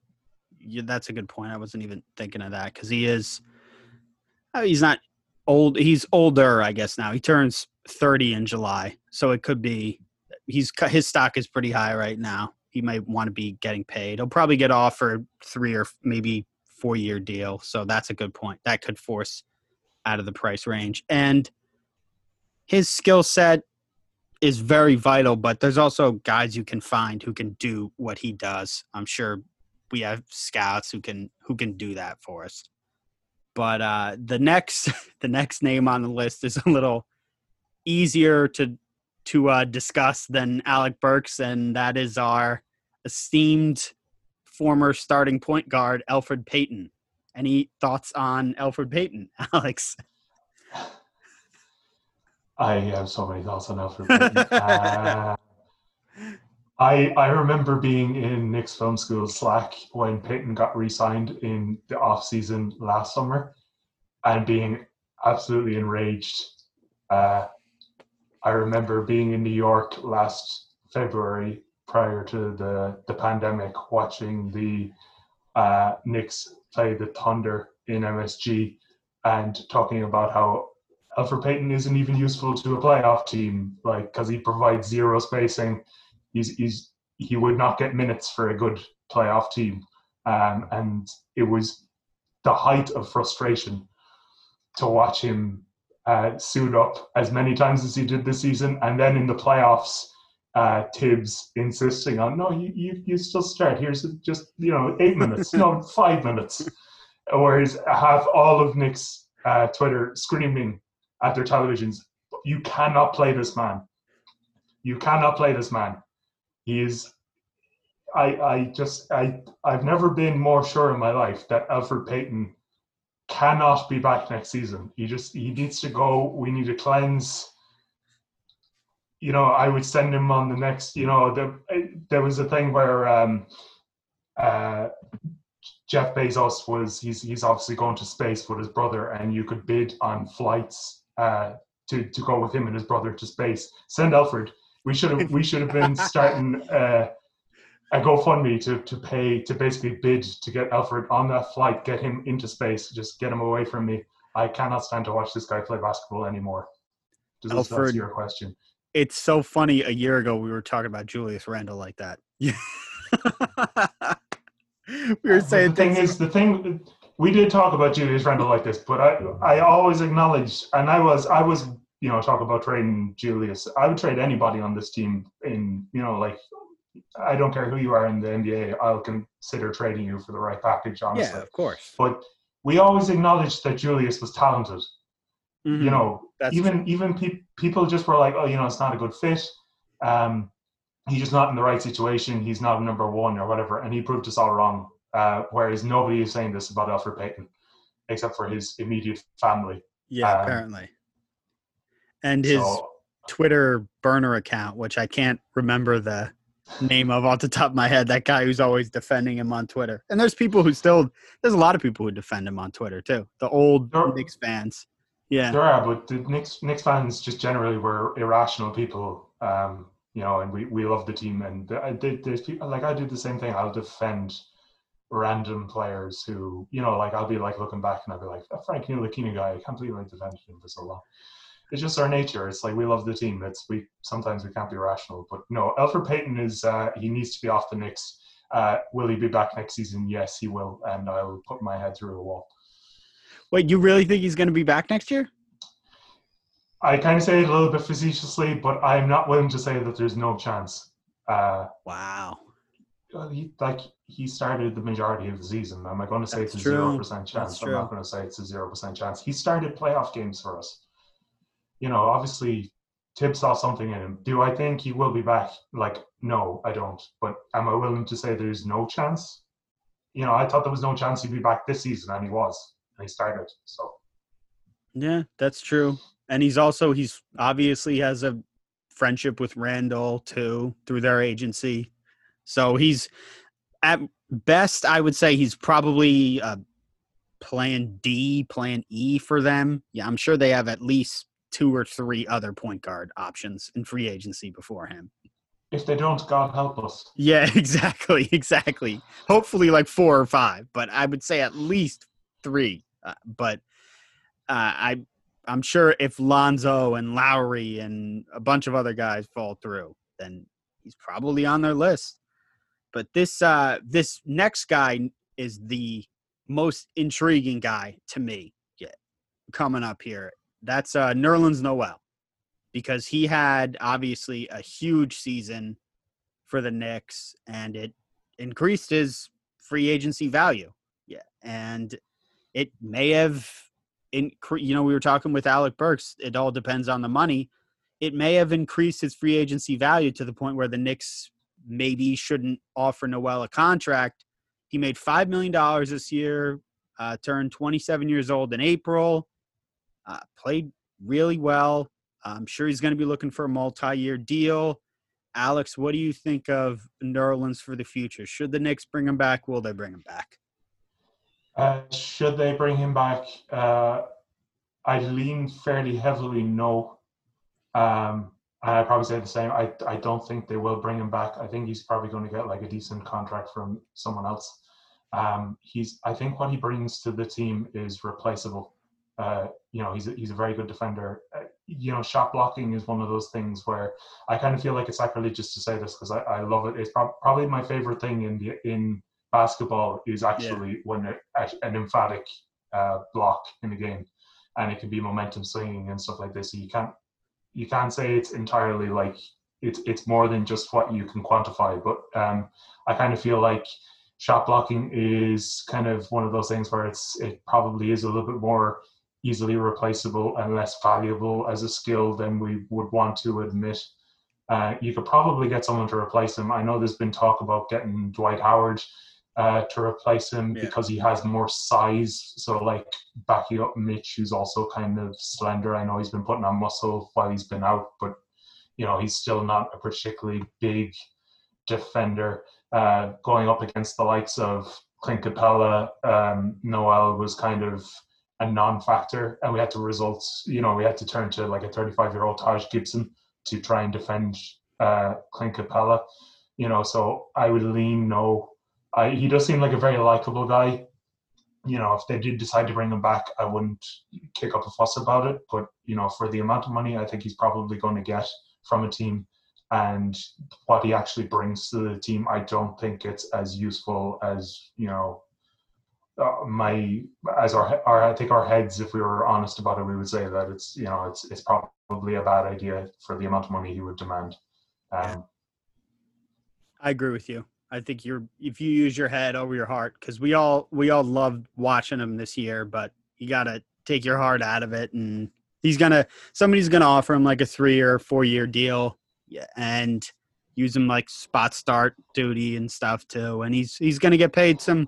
Yeah, that's a good point. I wasn't even thinking of that because he is. Uh, he's not old. He's older, I guess. Now he turns thirty in July, so it could be. He's his stock is pretty high right now. He might want to be getting paid. He'll probably get offered three or maybe four year deal. So that's a good point. That could force out of the price range and his skill set is very vital, but there's also guys you can find who can do what he does. I'm sure we have scouts who can who can do that for us. But uh, the next the next name on the list is a little easier to to uh, discuss than Alec Burks, and that is our esteemed former starting point guard Elfrid Payton. Any thoughts on Elfrid Payton, Alex? I have so many thoughts on Elfrid Payton. uh, I I remember being in Knicks film school Slack when Payton got re-signed in the off season last summer, and being absolutely enraged. Uh, I remember being in New York last February prior to the the pandemic, watching the uh, Knicks play the Thunder in MSG, and talking about how Elfrid Payton isn't even useful to a playoff team, like because he provides zero spacing. He's he's he would not get minutes for a good playoff team, um, and it was the height of frustration to watch him uh, suit up as many times as he did this season, and then in the playoffs, uh, Thibs insisting on no, you, you you still start. Here's just you know eight minutes, no five minutes, whereas have all of Nick's uh, Twitter screaming at their televisions. You cannot play this man. You cannot play this man. He is. I I just I I've never been more sure in my life that Elfrid Payton cannot be back next season. He just he needs to go. We need to cleanse. You know, I would send him on the next. You know, the, there was a thing where um, uh, Jeff Bezos was he's he's obviously going to space with his brother, and you could bid on flights uh, to to go with him and his brother to space. Send Elfrid. We should have we should have been starting uh, a GoFundMe to to pay to basically bid to get Elfrid on that flight, get him into space, just get him away from me. I cannot stand to watch this guy play basketball anymore. Does Elfrid, this answer your question? It's so funny. A year ago, we were talking about Julius Randle like that. Yeah. we were saying the thing is the thing we did talk about Julius Randle like this, but I I always acknowledge, and I was I was you know talk about trading Julius. I would trade anybody on this team in you know like I don't care who you are in the NBA. I'll consider trading you for the right package. Honestly, yeah, of course. But we always acknowledged that Julius was talented. Mm-hmm. You know, That's even true. even pe- people just were like, oh, you know, it's not a good fit. Um, he's just not in the right situation. He's not number one or whatever, and he proved us all wrong. Uh, whereas nobody is saying this about Elfrid Payton, except for his immediate family. Yeah, um, apparently. And his so, Twitter burner account, which I can't remember the name of off the top of my head. That guy who's always defending him on Twitter. And there's people who still there's a lot of people who defend him on Twitter too. The old there, Knicks fans. Yeah. There are, but the Knicks Knicks fans just generally were irrational people. Um, you know, and we, we love the team. And there's people like I do the same thing. I'll defend random players who, you know, like I'll be like looking back and I'll be like, that Frank Ntilikina guy, I can't believe I defended him for so long. It's just our nature. It's like we love the team. It's we sometimes we can't be rational. But no, Elfrid Payton is uh, he needs to be off the Knicks. Uh, will he be back next season? Yes, he will, and I will put my head through a wall. Wait, you really think he's going to be back next year? I kind of say it a little bit facetiously, but I'm not willing to say that there's no chance. Uh, wow. He, like he started the majority of the season. Am I going to say That's it's a zero percent chance? I'm not going to say it's a zero percent chance. He started playoff games for us. You know, obviously, Thibs saw something in him. Do I think he will be back? Like, no, I don't. But am I willing to say there's no chance? You know, I thought there was no chance he'd be back this season, and he was, and he started. So. Yeah, that's true and he's also he's obviously has a friendship with Randle too through their agency. So he's at best I would say he's probably a plan D, plan E for them. Yeah, I'm sure they have at least two or three other point guard options in free agency before him. If they don't, God help us. Yeah, exactly, exactly. Hopefully, like four or five, but I would say at least three. Uh, but uh, I I'm sure if Lonzo and Lowry and a bunch of other guys fall through, then he's probably on their list. But this uh, this next guy is the most intriguing guy to me yeah, coming up here. That's uh, Nerlens Noel because he had obviously a huge season for the Knicks and it increased his free agency value. Yeah, and it may have in you know we were talking with Alec Burks. It all depends on the money. It may have increased his free agency value to the point where the Knicks maybe shouldn't offer Noel a contract. He made five million dollars this year. Uh, turned 27 years old in April. Uh, played really well. I'm sure he's going to be looking for a multi-year deal. Alex, what do you think of Nerlens for the future? Should the Knicks bring him back? Will they bring him back? Uh, should they bring him back? Uh, I lean fairly heavily no. Um, and I probably say the same. I I don't think they will bring him back. I think he's probably going to get like a decent contract from someone else. Um, he's I think what he brings to the team is replaceable. Uh, you know, he's a, he's a very good defender. Uh, you know, shot blocking is one of those things where I kind of feel like it's sacrilegious to say this because I, I love it. It's pro- probably my favorite thing in the in basketball is actually yeah. when an emphatic uh, block in the game, and it can be momentum swinging and stuff like this. So you can't you can't say it's entirely like it's it's more than just what you can quantify. But um, I kind of feel like shot blocking is kind of one of those things where it's it probably is a little bit more easily replaceable and less valuable as a skill than we would want to admit. Uh, you could probably get someone to replace him. I know there's been talk about getting Dwight Howard uh, to replace him yeah. because he has more size. So like backing up Mitch, who's also kind of slender. I know he's been putting on muscle while he's been out, but you know he's still not a particularly big defender. Uh, going up against the likes of Clint Capela, um, Noel was kind of a non-factor, and we had to result. You know, we had to turn to like a 35-year-old Taj Gibson to try and defend uh, Clint Capela. You know, so I would lean no I, he does seem like a very likable guy. You know, if they did decide to bring him back, I wouldn't kick up a fuss about it. But you know, for the amount of money I think he's probably going to get from a team, and what he actually brings to the team, I don't think it's as useful as you know uh, my as our, our I think our heads, if we were honest about it, we would say that it's you know it's it's probably a bad idea for the amount of money he would demand. Um, I agree with you. I think you're if you use your head over your heart because we all we all loved watching him this year, but you got to take your heart out of it, and he's gonna somebody's gonna offer him like a three or four year deal, and use him like spot start duty and stuff too, and he's he's gonna get paid some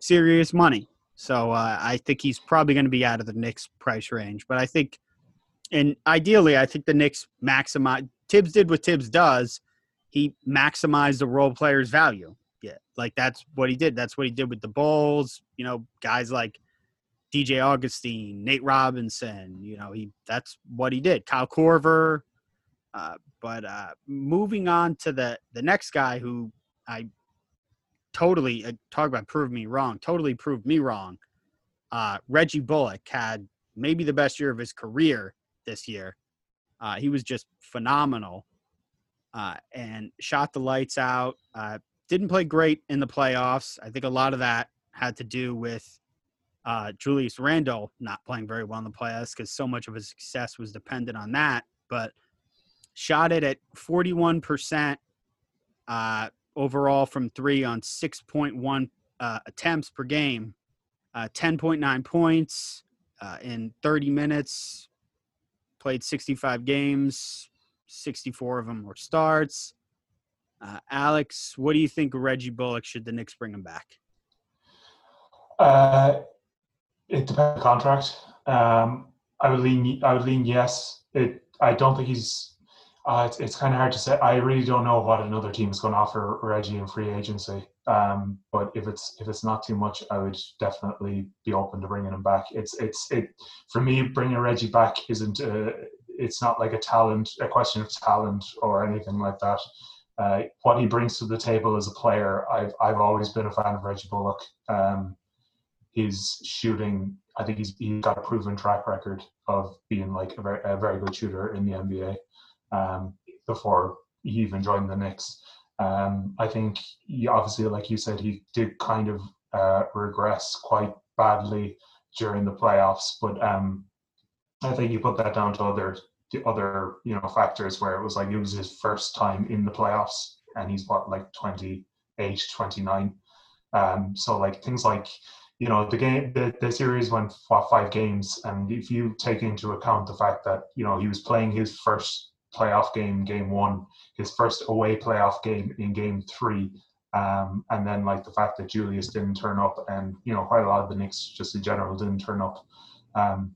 serious money. So uh, I think he's probably going to be out of the Knicks price range, but I think, and ideally, I think the Knicks maximize. Thibs did what Thibs does he maximized the role player's value. Yeah, like that's what he did. That's what he did with the Bulls. You know, guys like DJ Augustin, Nate Robinson. You know, he that's what he did. Kyle Korver. Uh, but uh, moving on to the the next guy who I totally uh, talk about proved me wrong. Totally proved me wrong. Uh, Reggie Bullock had maybe the best year of his career this year. Uh, he was just phenomenal uh, and shot the lights out. Uh, didn't play great in the playoffs. I think a lot of that had to do with uh, Julius Randle not playing very well in the playoffs because so much of his success was dependent on that. But shot it at 41% uh, overall from three on 6.1 uh, attempts per game, uh, 10.9 points uh, in 30 minutes, played 65 games, 64 of them were starts. Uh, Alex, what do you think Reggie Bullock? Should the Knicks bring him back? Uh, it depends on the contract. Um, I would lean. I would lean yes. It. I don't think he's. Uh, it's it's kind of hard to say. I really don't know what another team is going to offer Reggie in free agency. Um, but if it's if it's not too much, I would definitely be open to bringing him back. It's it's it for me. Bringing Reggie back isn't. Uh, it's not like a talent, a question of talent or anything like that. Uh, what he brings to the table as a player, I've I've always been a fan of Reggie Bullock. Um, his shooting, I think he's he's got a proven track record of being like a very a very good shooter in the NBA. Um, before he even joined the Knicks, um, I think he obviously, like you said, he did kind of uh, regress quite badly during the playoffs, but um, I think you put that down to other the other you know factors where it was like it was his first time in the playoffs and he's what like 28 29 um so like things like you know the game the, the series went five games and if you take into account the fact that you know he was playing his first playoff game game one his first away playoff game in game three um, and then like the fact that Julius didn't turn up and you know quite a lot of the Knicks just in general didn't turn up um,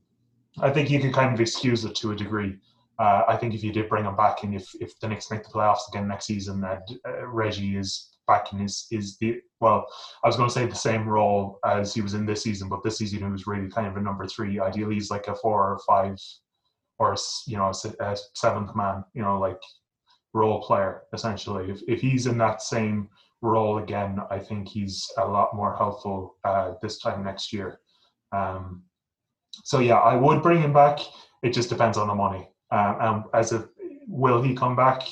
I think you can kind of excuse it to a degree. Uh, I think if you did bring him back, and if, if the Knicks make the playoffs again next season, that uh, Reggie is back in his is the well, I was going to say the same role as he was in this season, but this season he was really kind of a number three. Ideally, he's like a four or five, or you know, a seventh man. You know, like role player essentially. If if he's in that same role again, I think he's a lot more helpful uh, this time next year. Um, so yeah, I would bring him back. It just depends on the money. Um, and as a will he come back?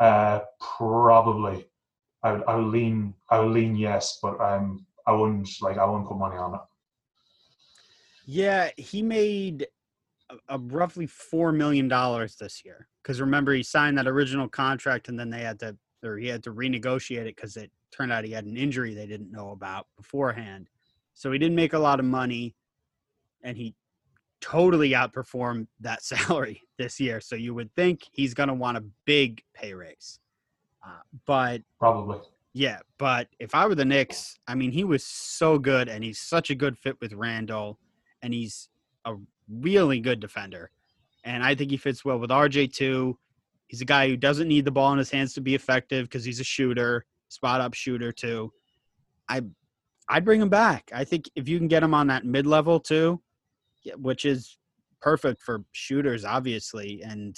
Uh, probably. I would, I would lean I would lean yes, but um, I wouldn't like I wouldn't put money on it. Yeah, he made a, roughly four million dollars this year. Because remember, he signed that original contract, and then they had to or he had to renegotiate it because it turned out he had an injury they didn't know about beforehand. So he didn't make a lot of money, and he totally outperformed that salary this year. So you would think he's going to want a big pay raise. Uh, but probably. Yeah, but if I were the Knicks, I mean, he was so good and he's such a good fit with Randle, and he's a really good defender. And I think he fits well with RJ too. He's a guy who doesn't need the ball in his hands to be effective because he's a shooter, spot up shooter too. I I'd bring him back. I think if you can get him on that mid level too, which is perfect for shooters, obviously. And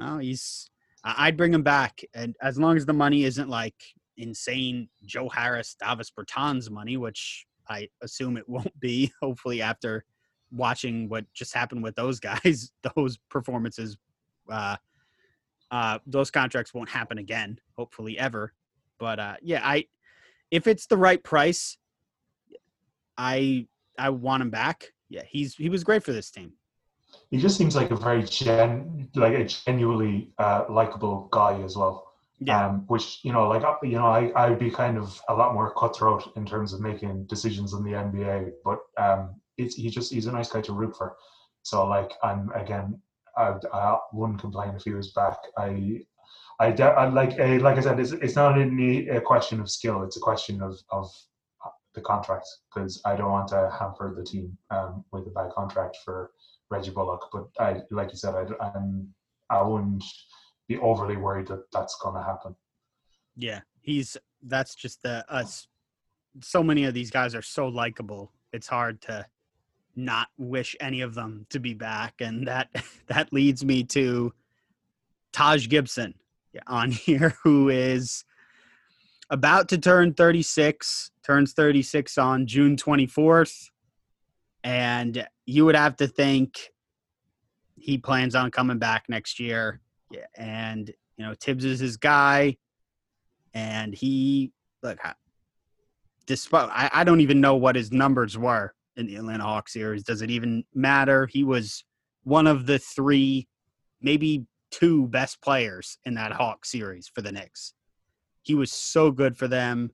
oh, he's I'd bring him back, and as long as the money isn't like insane Joe Harris, Davis Bertans money, which I assume it won't be. Hopefully, after watching what just happened with those guys, those performances, uh, uh, those contracts won't happen again. Hopefully, ever. But uh, yeah, I if it's the right price, I I want him back yeah, he's he was great for this team. He just seems like a very gen, like a genuinely uh, likable guy as well. Yeah. Um, which you know, like you know, I I'd be kind of a lot more cutthroat in terms of making decisions in the NBA, but um, it's he just he's a nice guy to root for. So like I'm again, I, I wouldn't complain if he was back. I I, I like uh, like I said, it's, it's not a question of skill; it's a question of of the contract because I don't want to hamper the team um, with a bad contract for Reggie Bullock. But I, like you said, I, I'm, I wouldn't be overly worried that that's going to happen. Yeah, he's that's just the us. So many of these guys are so likable. It's hard to not wish any of them to be back, and that that leads me to Taj Gibson on here, who is about to turn 36, turns 36 on June 24th. And you would have to think he plans on coming back next year. And, you know, Thibs is his guy. And he, look, despite, I, I don't even know what his numbers were in the Atlanta Hawks series. Does it even matter? He was one of the three, maybe two best players in that Hawk series for the Knicks. He was so good for them.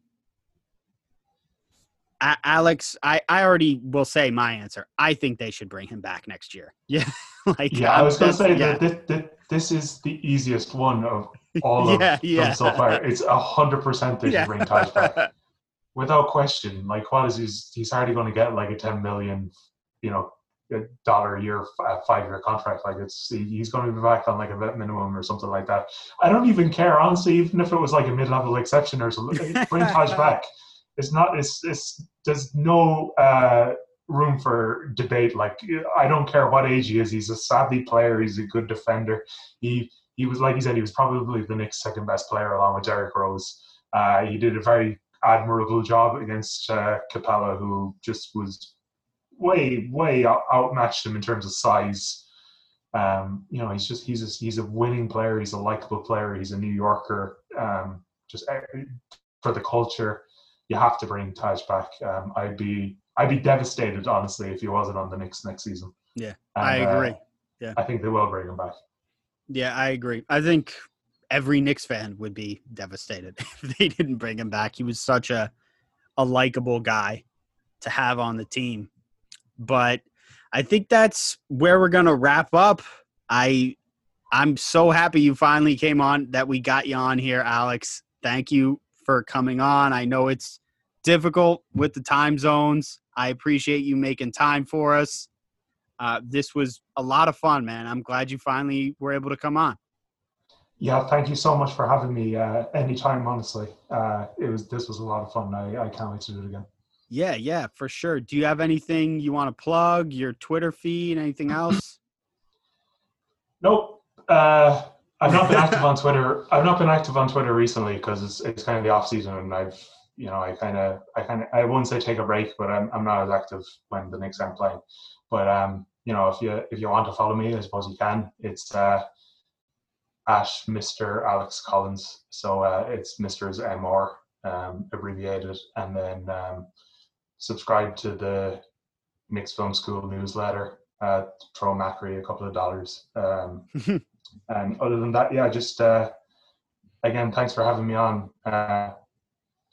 Alex, I, I already will say my answer. I think they should bring him back next year. Yeah, like yeah, I was going to say yeah. that this, this, is the easiest one of all of yeah, them so far. It's a hundred percent they should bring Taj back without question. Like, what is he's he's already going to get like a ten million, you know, dollar a year five year contract. Like it's he's going to be back on like a vet minimum or something like that. I don't even care honestly even if it was like a mid-level exception or something bring taj back. It's not it's it's there's no uh room for debate. Like i don't care what age he is he's a savvy player he's a good defender. He he was like he said he was probably the next second best player along with derrick rose. Uh he did a very admirable job against uh, capela who just was way way outmatched him in terms of size. Um, you know, he's just he's a, he's a winning player. He's a likable player. He's a New Yorker. Um, just eh, for the culture, you have to bring Taj back. Um, I'd be I'd be devastated honestly if he wasn't on the Knicks next season. Yeah, and, I agree. Uh, yeah, I think they will bring him back. Yeah, I agree. I think every Knicks fan would be devastated if they didn't bring him back. He was such a a likable guy to have on the team. But I think that's where we're gonna wrap up. I I'm so happy you finally came on that we got you on here, Alex. Thank you for coming on. I know it's difficult with the time zones. I appreciate you making time for us. Uh, this was a lot of fun, man. I'm glad you finally were able to come on. Yeah, thank you so much for having me. Uh, anytime, honestly, uh, it was this was a lot of fun. I, I can't wait to do it again. Yeah, yeah, for sure. Do you have anything you want to plug? Your Twitter feed? Anything else? Nope. Uh, I've not been active on Twitter. I've not been active on Twitter recently because it's it's kind of the off season, and I've you know I kind of I kind of I wouldn't say take a break, but I'm I'm not as active when the Knicks aren't playing. But um, you know, if you if you want to follow me, I suppose you can. It's uh, at Mr. Alex Collins. So uh, it's Mr's MR um, abbreviated, and then um, subscribe to the Knicks Film School newsletter. Uh, throw Macri a couple of dollars. Um, and other than that, yeah, just uh, again, thanks for having me on. Uh,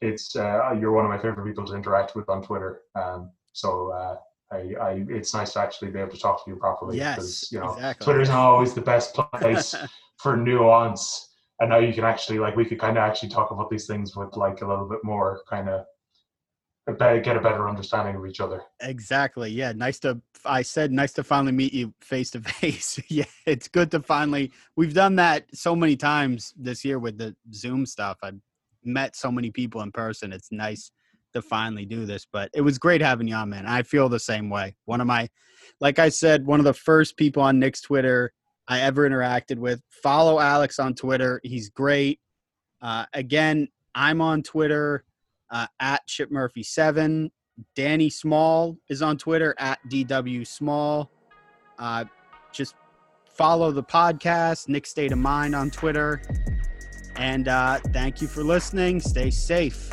it's uh, you're one of my favorite people to interact with on Twitter. Um, so uh, I, I, it's nice to actually be able to talk to you properly. Yes, because, you know, exactly. Twitter isn't always the best place for nuance. And now you can actually like we could kind of actually talk about these things with like a little bit more kind of get a better understanding of each other. Exactly. Yeah. Nice to, I said, nice to finally meet you face to face. Yeah. It's good to finally, we've done that so many times this year with the Zoom stuff. I've met so many people in person. It's nice to finally do this, but it was great having you on, man. I feel the same way. One of my, like I said, one of the first people on Nick's Twitter I ever interacted with. Follow Alex on Twitter. He's great. Uh, again, I'm on Twitter uh, at Chip Murphy seven. Danny Small is on Twitter at DW Small. Uh, just follow the podcast, Nick State of Mind on Twitter. And uh, thank you for listening. Stay safe.